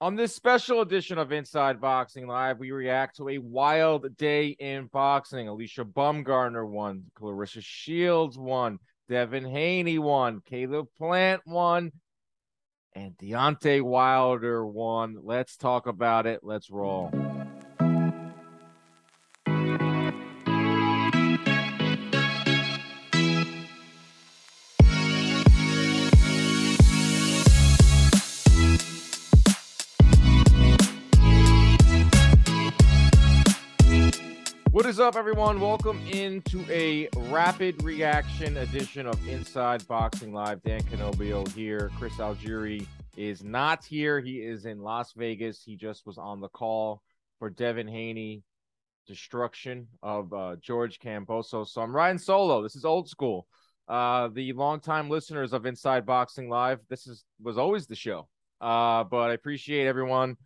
On this special edition of Inside Boxing Live, we react to a wild day in boxing. Alycia Baumgardner won, Claressa Shields won, Devin Haney won, Caleb Plant won, and Deontay Wilder won. Let's talk about it. Let's roll. Is up, everyone? Welcome into a rapid reaction edition of Inside Boxing Live. Dan Canobbio here. Chris Algieri is not here. He is in Las Vegas. He just was on the call for Devin Haney destruction of uh, George Kambosos. So I'm riding solo. This is old school. Uh, the longtime listeners of Inside Boxing Live, this is was always the show. Uh, but I appreciate everyone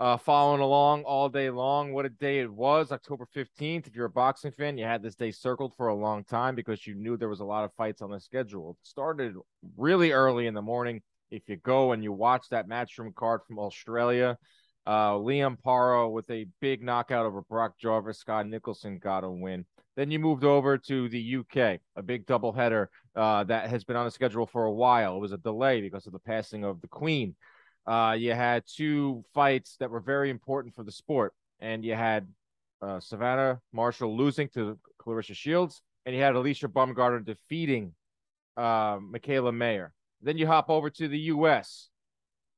uh, following along all day long. What a day it was, October 15th. If you're a boxing fan, you had this day circled for a long time because you knew there was a lot of fights on the schedule. It started really early in the morning. If you go and you watch that matchroom card from Australia, uh, Liam Paro with a big knockout over Brock Jarvis, Scott Nicholson got a win. Then you moved over to the UK, a big doubleheader uh, that has been on the schedule for a while. It was a delay because of the passing of the Queen. Uh, you had two fights that were very important for the sport, and you had uh, Savannah Marshall losing to Claressa Shields, and you had Alycia Baumgardner defeating uh, Mikaela Mayer. Then you hop over to the U.S.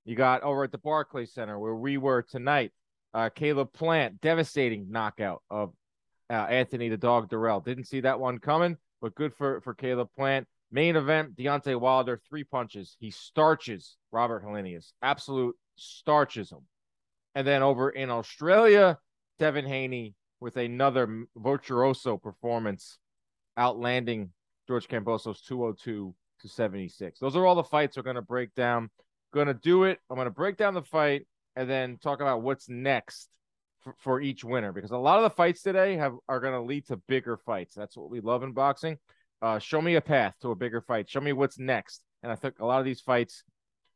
You got over at the Barclays Center where we were tonight. Uh, Caleb Plant, devastating knockout of uh, Anthony the Dog Dirrell. Didn't see that one coming, but good for for Caleb Plant. Main event, Deontay Wilder, three punches. He starches Robert Helenius, absolute starches him. And then over in Australia, Devin Haney with another virtuoso performance, outlanding George Kambosos 202 to 76. Those are all the fights we're going to break down. Going to do it. I'm going to break down the fight and then talk about what's next for, for each winner because a lot of the fights today have are going to lead to bigger fights. That's what we love in boxing. Uh, show me a path to a bigger fight. Show me what's next. And I think a lot of these fights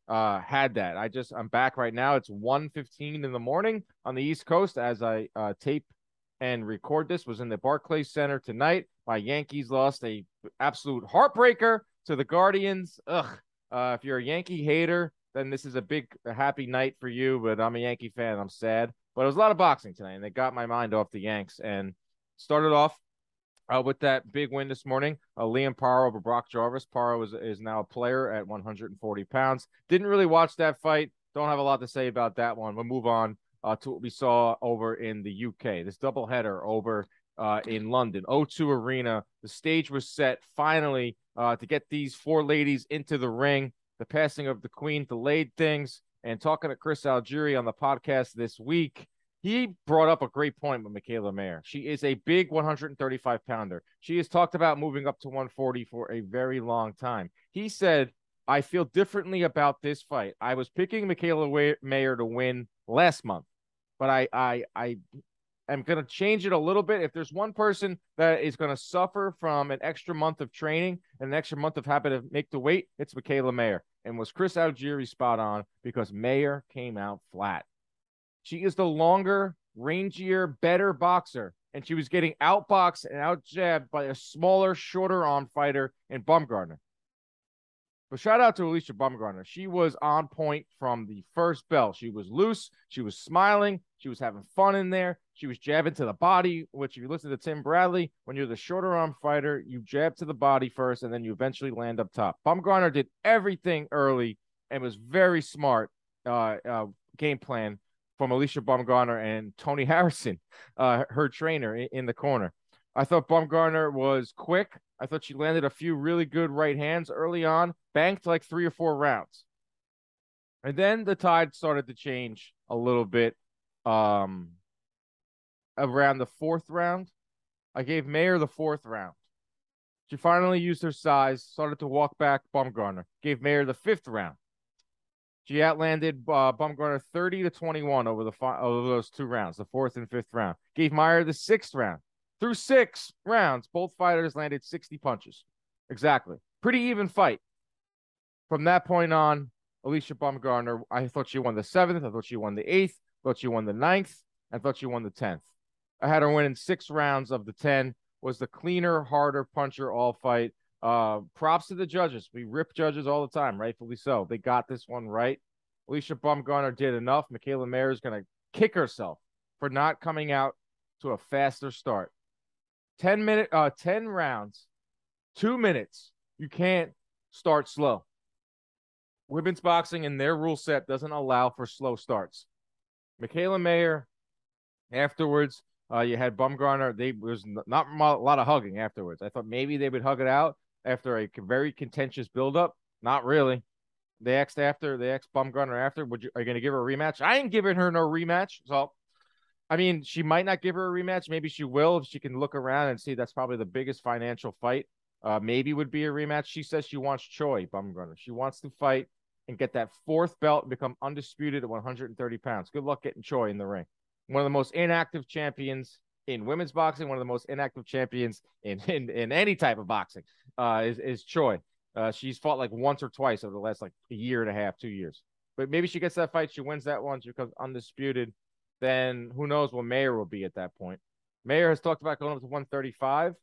uh, had that. I just I'm back right now. It's 1:15 in the morning on the East Coast as I uh, tape and record this. Was in the Barclays Center tonight. My Yankees lost a absolute heartbreaker to the Guardians. Ugh. Uh, if you're a Yankee hater, then this is a big a happy night for you. But I'm a Yankee fan. I'm sad. But it was a lot of boxing tonight, and they got my mind off the Yanks and started off uh, with that big win this morning. Uh, Liam Paro over Brock Jarvis. Paro is, is now a player at 140 pounds. Didn't really watch that fight. Don't have a lot to say about that one. We'll move on uh, to what we saw over in the UK. This doubleheader over uh, in London, O2 Arena. The stage was set finally uh, to get these four ladies into the ring. The passing of the Queen delayed things. And talking to Chris Algieri on the podcast this week, he brought up a great point with Mikaela Mayer. She is a big 135 pounder. She has talked about moving up to 140 for a very long time. He said, I feel differently about this fight. I was picking Mikaela Mayer to win last month, but I I I am going to change it a little bit. If there's one person that is going to suffer from an extra month of training and an extra month of having to make the weight, it's Mikaela Mayer. And was Chris Algieri spot on because Mayer came out flat. She is the longer, rangier, better boxer. And she was getting outboxed and out jabbed by a smaller, shorter arm fighter in Baumgardner. But shout out to Alycia Baumgardner. She was on point from the first bell. She was loose. She was smiling. She was having fun in there. She was jabbing to the body, which, if you listen to Tim Bradley, when you're the shorter arm fighter, you jab to the body first and then you eventually land up top. Baumgardner did everything early and was very smart uh, uh, game plan from Alycia Baumgardner and Tony Harrison, uh, her trainer in, in, the corner. I thought Baumgardner was quick. I thought she landed a few really good right hands early on, banked like three or four rounds. And then the tide started to change a little bit um, around the fourth round. I gave Mayer the fourth round. She finally used her size, started to walk back Baumgardner. Gave Mayer the fifth round. She outlanded uh, Baumgardner 30 to 21 over the fi- over those two rounds, the fourth and fifth round. Gave Mayer the sixth round. Through six rounds, both fighters landed 60 punches. Exactly. Pretty even fight. From that point on, Alycia Baumgardner, I thought she won the seventh. I thought she won the eighth. I Thought she won the ninth. I thought she won the tenth. I had her win in six rounds of the ten. Was the cleaner, harder puncher all fight. Uh, props to the judges. We rip judges all the time, rightfully so. They got this one right. Alycia Baumgardner did enough. Mikaela Mayer is going to kick herself for not coming out to a faster start. 10 minute uh 10 rounds, 2 minutes. You can't start slow. Women's boxing and their rule set doesn't allow for slow starts. Mikaela Mayer afterwards uh, you had Baumgardner. They was not a lot of hugging afterwards. I thought maybe they would hug it out after a very contentious buildup. Not really. They asked after they asked Baumgardner after, would you are you going to give her a rematch? I ain't giving her no rematch. So, I mean, she might not give her a rematch. Maybe she will if she can look around and see that's probably the biggest financial fight. Uh, maybe would be a rematch. She says she wants Choi Baumgardner. She wants to fight and get that fourth belt and become undisputed at 130 pounds. Good luck getting Choi in the ring one of the most inactive champions in women's boxing, one of the most inactive champions in in, in any type of boxing, uh, is is Choi. Uh, she's fought like once or twice over the last like a year and a half, two years. But maybe she gets that fight, she wins that one, she becomes undisputed. Then who knows what Mayer will be at that point. Mayer has talked about going up to 135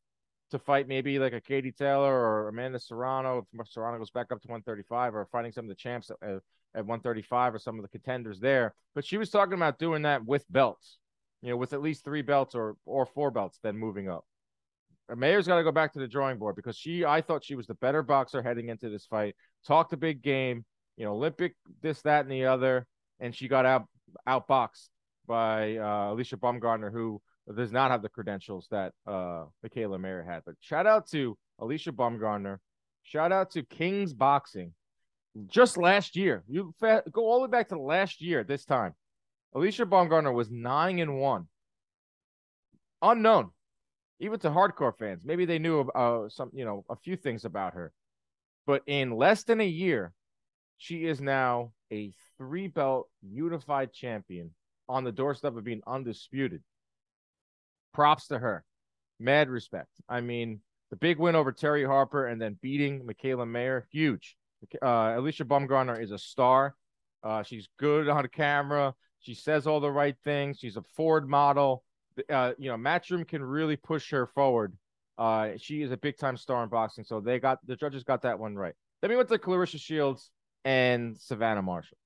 to fight maybe like a Katie Taylor or Amanda Serrano. If Serrano goes back up to 135 or fighting some of the champs uh, at 135 or some of the contenders there. But she was talking about doing that with belts, you know, with at least three belts or or four belts, then moving up. Mayer's got to go back to the drawing board because she, I thought she was the better boxer heading into this fight. Talked a big game, you know, Olympic, this, that, and the other, and she got out outboxed by uh, Alycia Baumgardner, who does not have the credentials that uh, Mikaela Mayer had. But shout out to Alycia Baumgardner. Shout out to Kings Boxing just last year. You fa- go all the way back to last year. This time, Alycia Baumgardner was nine and one. Unknown, even to hardcore fans. Maybe they knew uh, some, you know, a few things about her, but in less than a year, she is now a three belt unified champion on the doorstep of being undisputed. Props to her. Mad respect. I mean, the big win over Terry Harper and then beating Mikaela Mayer, huge. Uh, Alycia Baumgardner is a star. Uh, she's good on camera. She says all the right things. She's a Ford model. Uh, you know, Matchroom can really push her forward. Uh, she is a big time star in boxing. So they got the judges got that one right. Then we went to Clarissa Shields and Savannah Marshall.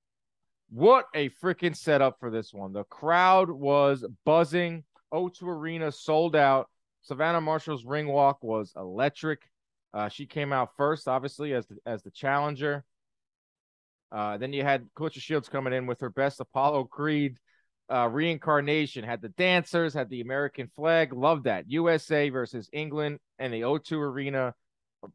What a freaking setup for this one. The crowd was buzzing. O2 Arena sold out. Savannah Marshall's ring walk was electric. Uh, she came out first, obviously, as the, as the challenger. Uh, then you had Claressa Shields coming in with her best Apollo Creed uh, reincarnation. Had the dancers, had the American flag. Love that. USA versus England and the O2 Arena.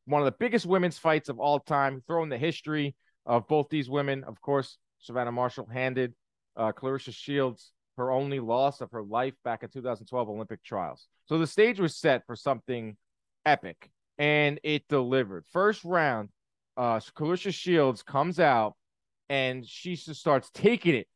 One of the biggest women's fights of all time. Throwing the history of both these women. Of course, Savannah Marshall handed uh, Claressa Shields her only loss of her life back in 2012 Olympic trials. So the stage was set for something epic and it delivered. First round, uh, Claressa Shields comes out and she just starts taking it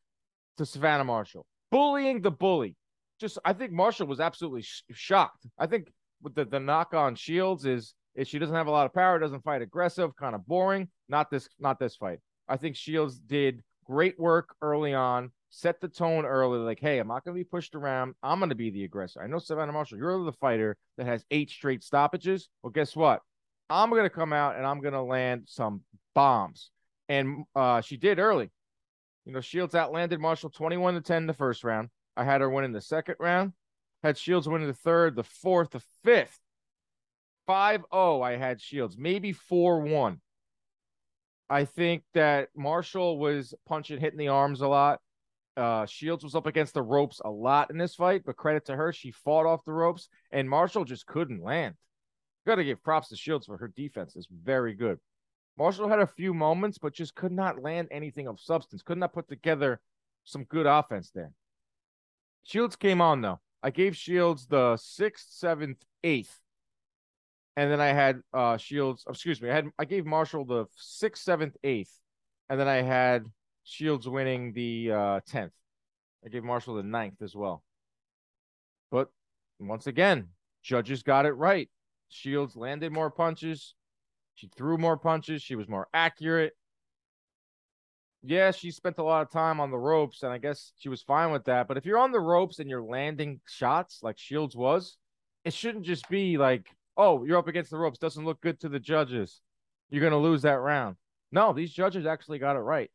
to Savannah Marshall, bullying the bully. Just, I think Marshall was absolutely sh- shocked. I think with the, the knock on Shields is is she doesn't have a lot of power, doesn't fight aggressive, kind of boring. Not this, not this fight. I think Shields did great work early on, set the tone early, like, hey, I'm not going to be pushed around. I'm going to be the aggressor. I know Savannah Marshall, you're the fighter that has eight straight stoppages. Well, guess what? I'm going to come out and I'm going to land some bombs. And uh, she did early. You know, Shields outlanded Marshall 21 to 10 in the first round. I had her win in the second round. Had Shields win in the third, the fourth, the fifth. 5 0, I had Shields, maybe 4 1. I think that Marshall was punching, hitting the arms a lot. Uh, Shields was up against the ropes a lot in this fight, but credit to her, she fought off the ropes, and Marshall just couldn't land. Got to give props to Shields for her defense; is very good. Marshall had a few moments, but just could not land anything of substance. Could not put together some good offense there. Shields came on though. I gave Shields the sixth, seventh, eighth and then I had uh Shields. Excuse me, I had I gave Marshall the sixth, seventh, eighth, and then I had Shields winning the uh tenth. I gave Marshall the ninth as well. But once again, judges got it right. Shields landed more punches. She threw more punches. She was more accurate. yeah, she spent a lot of time on the ropes, and I guess she was fine with that. But if you're on the ropes and you're landing shots like Shields was, it shouldn't just be like, oh, you're up against the ropes, doesn't look good to the judges. You're gonna lose that round. No, these judges actually got it right.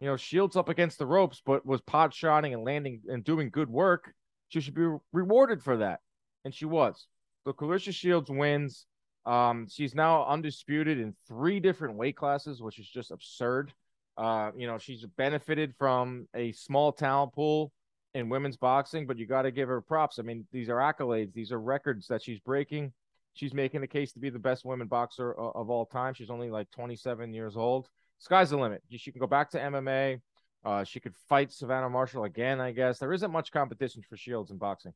You know, Shields up against the ropes, but was pot shotting and landing and doing good work. She should be rewarded for that, and she was. So Claressa Shields wins. Um, she's now undisputed in three different weight classes, which is just absurd. Uh, you know, she's benefited from a small talent pool in women's boxing, but you got to give her props. I mean, these are accolades, these are records that she's breaking. She's making a case to be the best women boxer of, of all time. She's only like 27 years old. Sky's the limit. She can go back to MMA. Uh, she could fight Savannah Marshall again, I guess. There isn't much competition for Shields in boxing,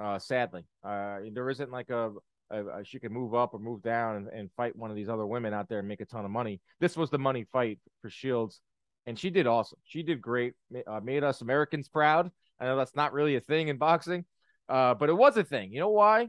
uh, sadly. Uh, there isn't like a, a, she could move up or move down and, and fight one of these other women out there and make a ton of money. This was the money fight for Shields, and she did awesome. She did great, uh, made us Americans proud. I know that's not really a thing in boxing, uh, but it was a thing. You know why?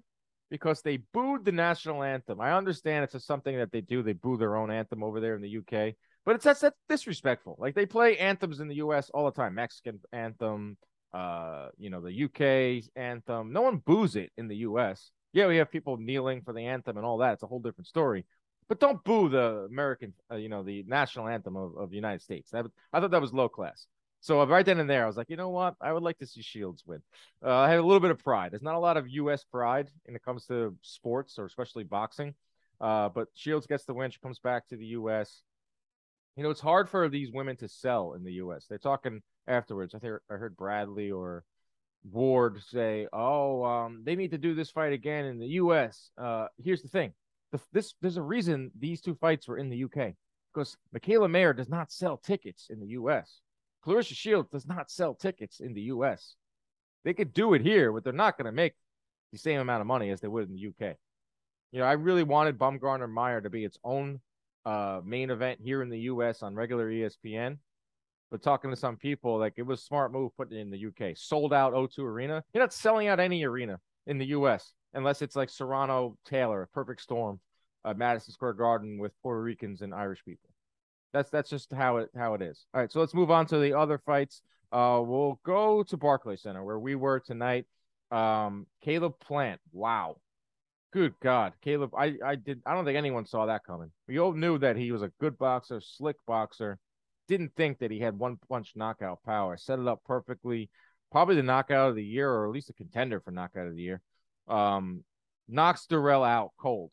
Because they booed the national anthem. I understand it's a, something that they do. They boo their own anthem over there in the UK, but it's that's, that's disrespectful. Like they play anthems in the US all the time. Mexican anthem, uh, you know, the UK anthem. No one boos it in the US. Yeah, we have people kneeling for the anthem and all that. It's a whole different story. But don't boo the American, uh, you know, the national anthem of, of the United States. That, I thought that was low class. So right then and there, I was like, you know what? I would like to see Shields win. Uh, I have a little bit of pride. There's not a lot of U.S. pride when it comes to sports or especially boxing. Uh, but Shields gets the win. She comes back to the U.S. You know, it's hard for these women to sell in the U.S. They're talking afterwards. I think I heard Bradley or Ward say, "Oh, um, they need to do this fight again in the U.S." Uh, here's the thing: the, this there's a reason these two fights were in the UK because Mikaela Mayer does not sell tickets in the U.S. Claressa Shields does not sell tickets in the U.S. They could do it here, but they're not going to make the same amount of money as they would in the UK. You know, I really wanted Baumgardner Mayer to be its own uh, main event here in the U.S. on regular ESPN. But talking to some people, like it was smart move putting in the UK. Sold out O2 Arena. You're not selling out any arena in the U.S. unless it's like Serrano Taylor, perfect storm, uh, Madison Square Garden with Puerto Ricans and Irish people. That's that's just how it how it is. All right, so let's move on to the other fights. Uh, we'll go to Barclay Center where we were tonight. Um, Caleb Plant. Wow, good God, Caleb. I I did. I don't think anyone saw that coming. We all knew that he was a good boxer, slick boxer. Didn't think that he had one punch knockout power. Set it up perfectly. Probably the knockout of the year, or at least a contender for knockout of the year. Um, knocks Dirrell out cold.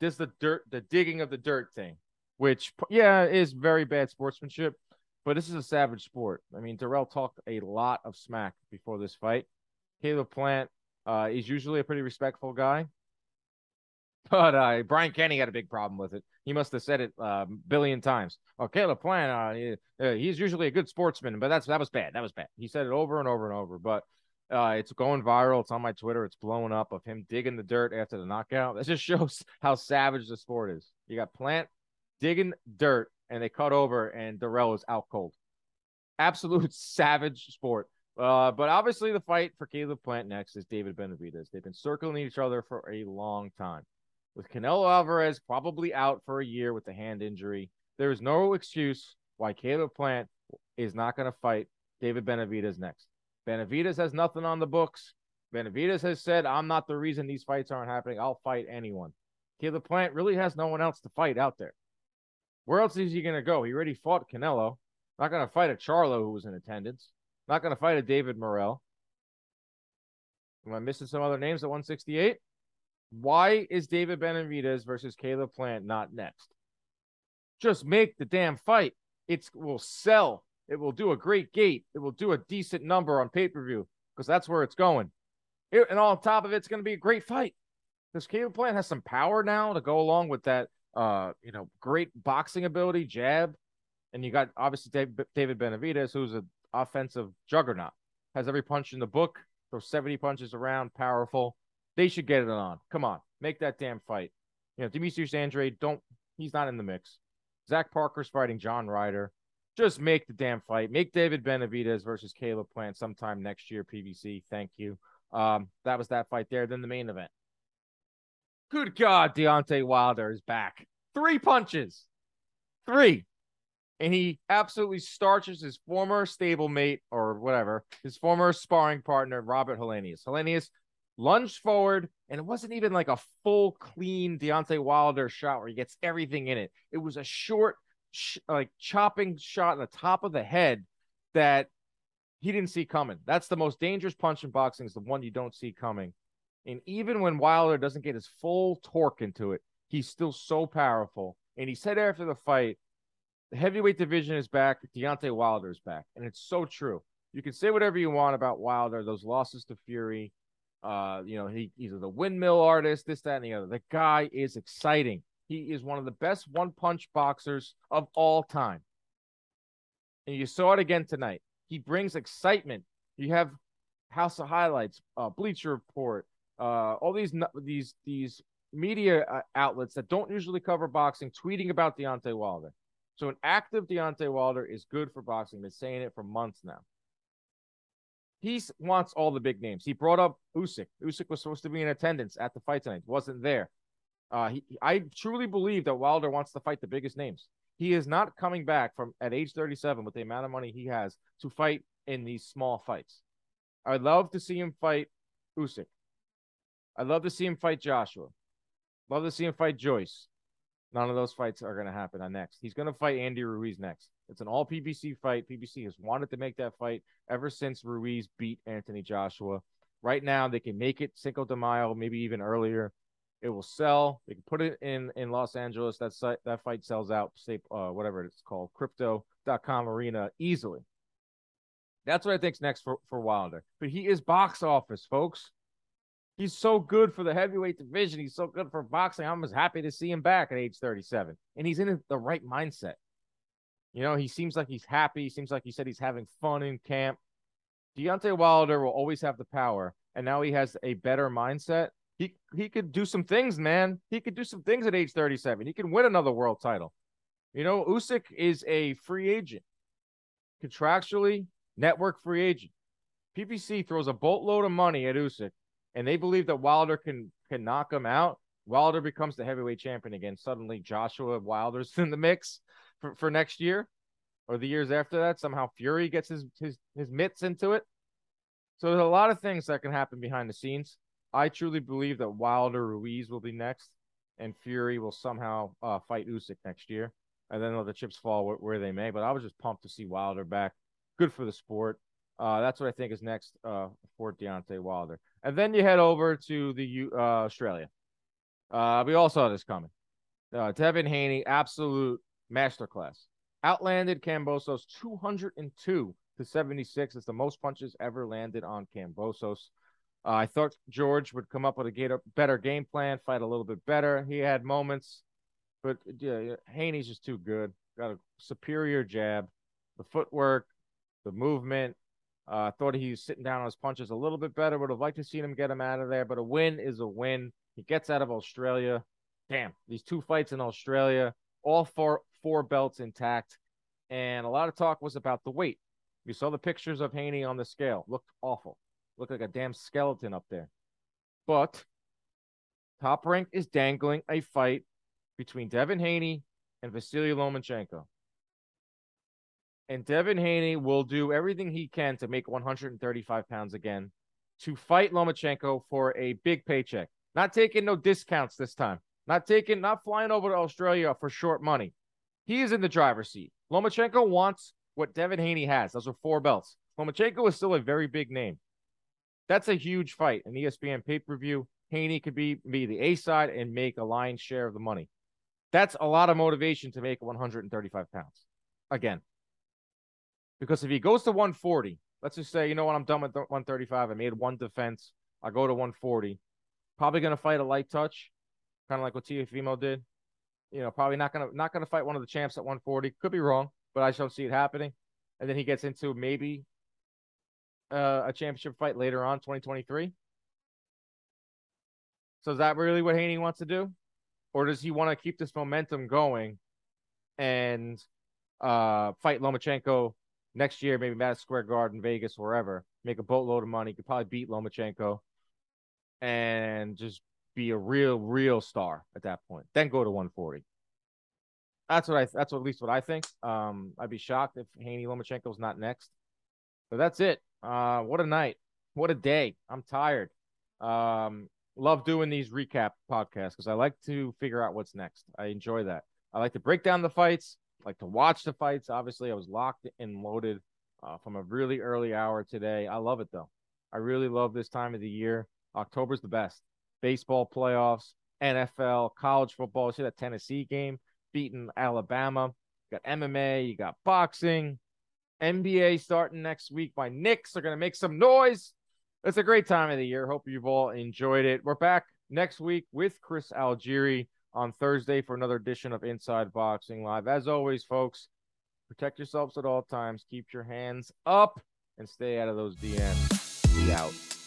This the dirt, the digging of the dirt thing which yeah is very bad sportsmanship. But this is a savage sport. I mean, Dirrell talked a lot of smack before this fight. Caleb Plant uh, is usually a pretty respectful guy, but uh, Brian Kenny had a big problem with it. He must have said it a uh, billion times. Oh, Caleb Plant, uh, uh, he's usually a good sportsman, but that's that was bad. That was bad. He said it over and over and over. But uh, it's going viral. It's on my Twitter. It's blowing up of him digging the dirt after the knockout. That just shows how savage the sport is. You got Plant digging dirt and they cut over and Dirrell is out cold. Absolute savage sport. Uh, but obviously the fight for Caleb Plant next is David Benavidez. They've been circling each other for a long time. With Canelo Alvarez probably out for a year with the hand injury, there is no excuse why Caleb Plant is not going to fight David Benavidez next. Benavidez has nothing on the books. Benavidez has said, I'm not the reason these fights aren't happening. I'll fight anyone. Caleb Plant really has no one else to fight out there. Where else is he going to go? He already fought Canelo. Not going to fight a Charlo who was in attendance. Not going to fight a David Morrell. Am I missing some other names at 168? Why is David Benavidez versus Caleb Plant not next? Just make the damn fight. It will sell. It will do a great gate. It will do a decent number on pay per view because that's where it's going. It, and on top of it, it's going to be a great fight because Caleb Plant has some power now to go along with that uh, you know, great boxing ability, jab, and you got obviously David Benavidez, who's an offensive juggernaut, has every punch in the book, throws 70 punches around, powerful. They should get it on. Come on, make that damn fight. You know, Demetrius Andrade, don't, he's not in the mix. Zach Parker's fighting John Ryder. Just make the damn fight. Make David Benavidez versus Caleb Plant sometime next year, PBC. Thank you. Um, that was that fight there. Then the main event. Good God, Deontay Wilder is back. Three punches. Three. and he absolutely starches his former stablemate or whatever, his former sparring partner, Robert Helenius. Helenius lunged forward, and it wasn't even like a full, clean Deontay Wilder shot where he gets everything in it. It was a short, sh- like chopping shot in the top of the head that he didn't see coming. That's the most dangerous punch in boxing, is the one you don't see coming. And even when Wilder doesn't get his full torque into it, he's still so powerful. And he said after the fight, the heavyweight division is back. Deontay Wilder is back. And it's so true. You can say whatever you want about Wilder, those losses to Fury. Uh, you know, he, he's the windmill artist, this, that, and the other. The guy is exciting. He is one of the best one punch boxers of all time. And you saw it again tonight. He brings excitement. You have House of Highlights, uh, Bleacher Report, uh, all these these these media uh, outlets that don't usually cover boxing tweeting about Deontay Wilder. So an active Deontay Wilder is good for boxing. Been saying it for months now. He wants all the big names. He brought up Usyk. Usyk was supposed to be in attendance at the fight tonight. Wasn't there. Uh, he, I truly believe that Wilder wants to fight the biggest names. He is not coming back from at age 37 with the amount of money he has to fight in these small fights. I'd love to see him fight Usyk. I'd love to see him fight Joshua. Love to see him fight Joyce. None of those fights are going to happen on next. He's going to fight Andy Ruiz next. It's an all PBC fight. PBC has wanted to make that fight ever since Ruiz beat Anthony Joshua. Right now, they can make it Cinco de Mayo, maybe even earlier. It will sell. They can put it in in Los Angeles. That site, that fight sells out. Say uh, whatever it's called, Crypto.com Arena easily. That's what I think's next for for Wilder. But he is box office, folks. He's so good for the heavyweight division. He's so good for boxing. I'm just happy to see him back at age 37. And he's in the right mindset. You know, he seems like he's happy. He seems like he said he's having fun in camp. Deontay Wilder will always have the power. And now he has a better mindset. He he could do some things, man. He could do some things at age 37. He can win another world title. You know, Usyk is a free agent. Contractually, network free agent. PBC throws a boatload of money at Usyk and they believe that Wilder can can knock him out, Wilder becomes the heavyweight champion again. Suddenly, Joshua Wilder's in the mix for, for next year or the years after that. Somehow, Fury gets his his his mitts into it. So there's a lot of things that can happen behind the scenes. I truly believe that Wilder Ruiz will be next, and Fury will somehow uh, fight Usyk next year, and then let the chips fall where, where they may. But I was just pumped to see Wilder back. Good for the sport. Uh, that's what I think is next uh, for Deontay Wilder. And then you head over to the uh, Australia. Uh, we all saw this coming. Uh, Devin Haney, absolute masterclass. Outlanded Kambosos 202 to 76. It's the most punches ever landed on Kambosos. Uh, I thought George would come up with a better game plan, fight a little bit better. He had moments, but yeah, Haney's just too good. Got a superior jab, the footwork, the movement, uh, thought he was sitting down on his punches a little bit better. Would have liked to see him get him out of there, but a win is a win. He gets out of Australia. Damn, these two fights in Australia, all four four belts intact, and a lot of talk was about the weight. You saw the pictures of Haney on the scale. Looked awful. Looked like a damn skeleton up there. But Top Rank is dangling a fight between Devin Haney and Vasily Lomachenko and Devin Haney will do everything he can to make 135 pounds again to fight Lomachenko for a big paycheck. Not taking no discounts this time. Not taking, not flying over to Australia for short money. He is in the driver's seat. Lomachenko wants what Devin Haney has. Those are four belts. Lomachenko is still a very big name. That's a huge fight. An ESPN pay per view. Haney could be, be the A side and make a lion's share of the money. That's a lot of motivation to make 135 pounds. Again, because if he goes to 140, let's just say, you know what, I'm done with 135. I made one defense. I go to 140. Probably going to fight a light touch, kind of like what Teofimo did. You know, probably not gonna not gonna fight one of the champs at 140. Could be wrong, but I don't see it happening. And then he gets into maybe uh, a championship fight later on, 2023. So is that really what Haney wants to do, or does he want to keep this momentum going and uh, fight Lomachenko next year, maybe Madison Square Garden, Vegas, wherever, make a boatload of money, could probably beat Lomachenko and just be a real, real star at that point. Then go to 140. That's what I. That's at least what I think. Um, I'd be shocked if Haney Lomachenko's not next. But that's it. Uh, what a night. What a day. I'm tired. Um, love doing these recap podcasts because I like to figure out what's next. I enjoy that. I like to break down the fights. Like to watch the fights. Obviously, I was locked and loaded uh, from a really early hour today. I love it though. I really love this time of the year. October's the best. Baseball playoffs, NFL, college football. See that Tennessee game beating Alabama. You got MMA, you got boxing, NBA starting next week. My Knicks are going to make some noise. It's a great time of the year. Hope you've all enjoyed it. We're back next week with Chris Algieri on Thursday for another edition of Inside Boxing Live. As always, folks, protect yourselves at all times. Keep your hands up and stay out of those DMs. Be out.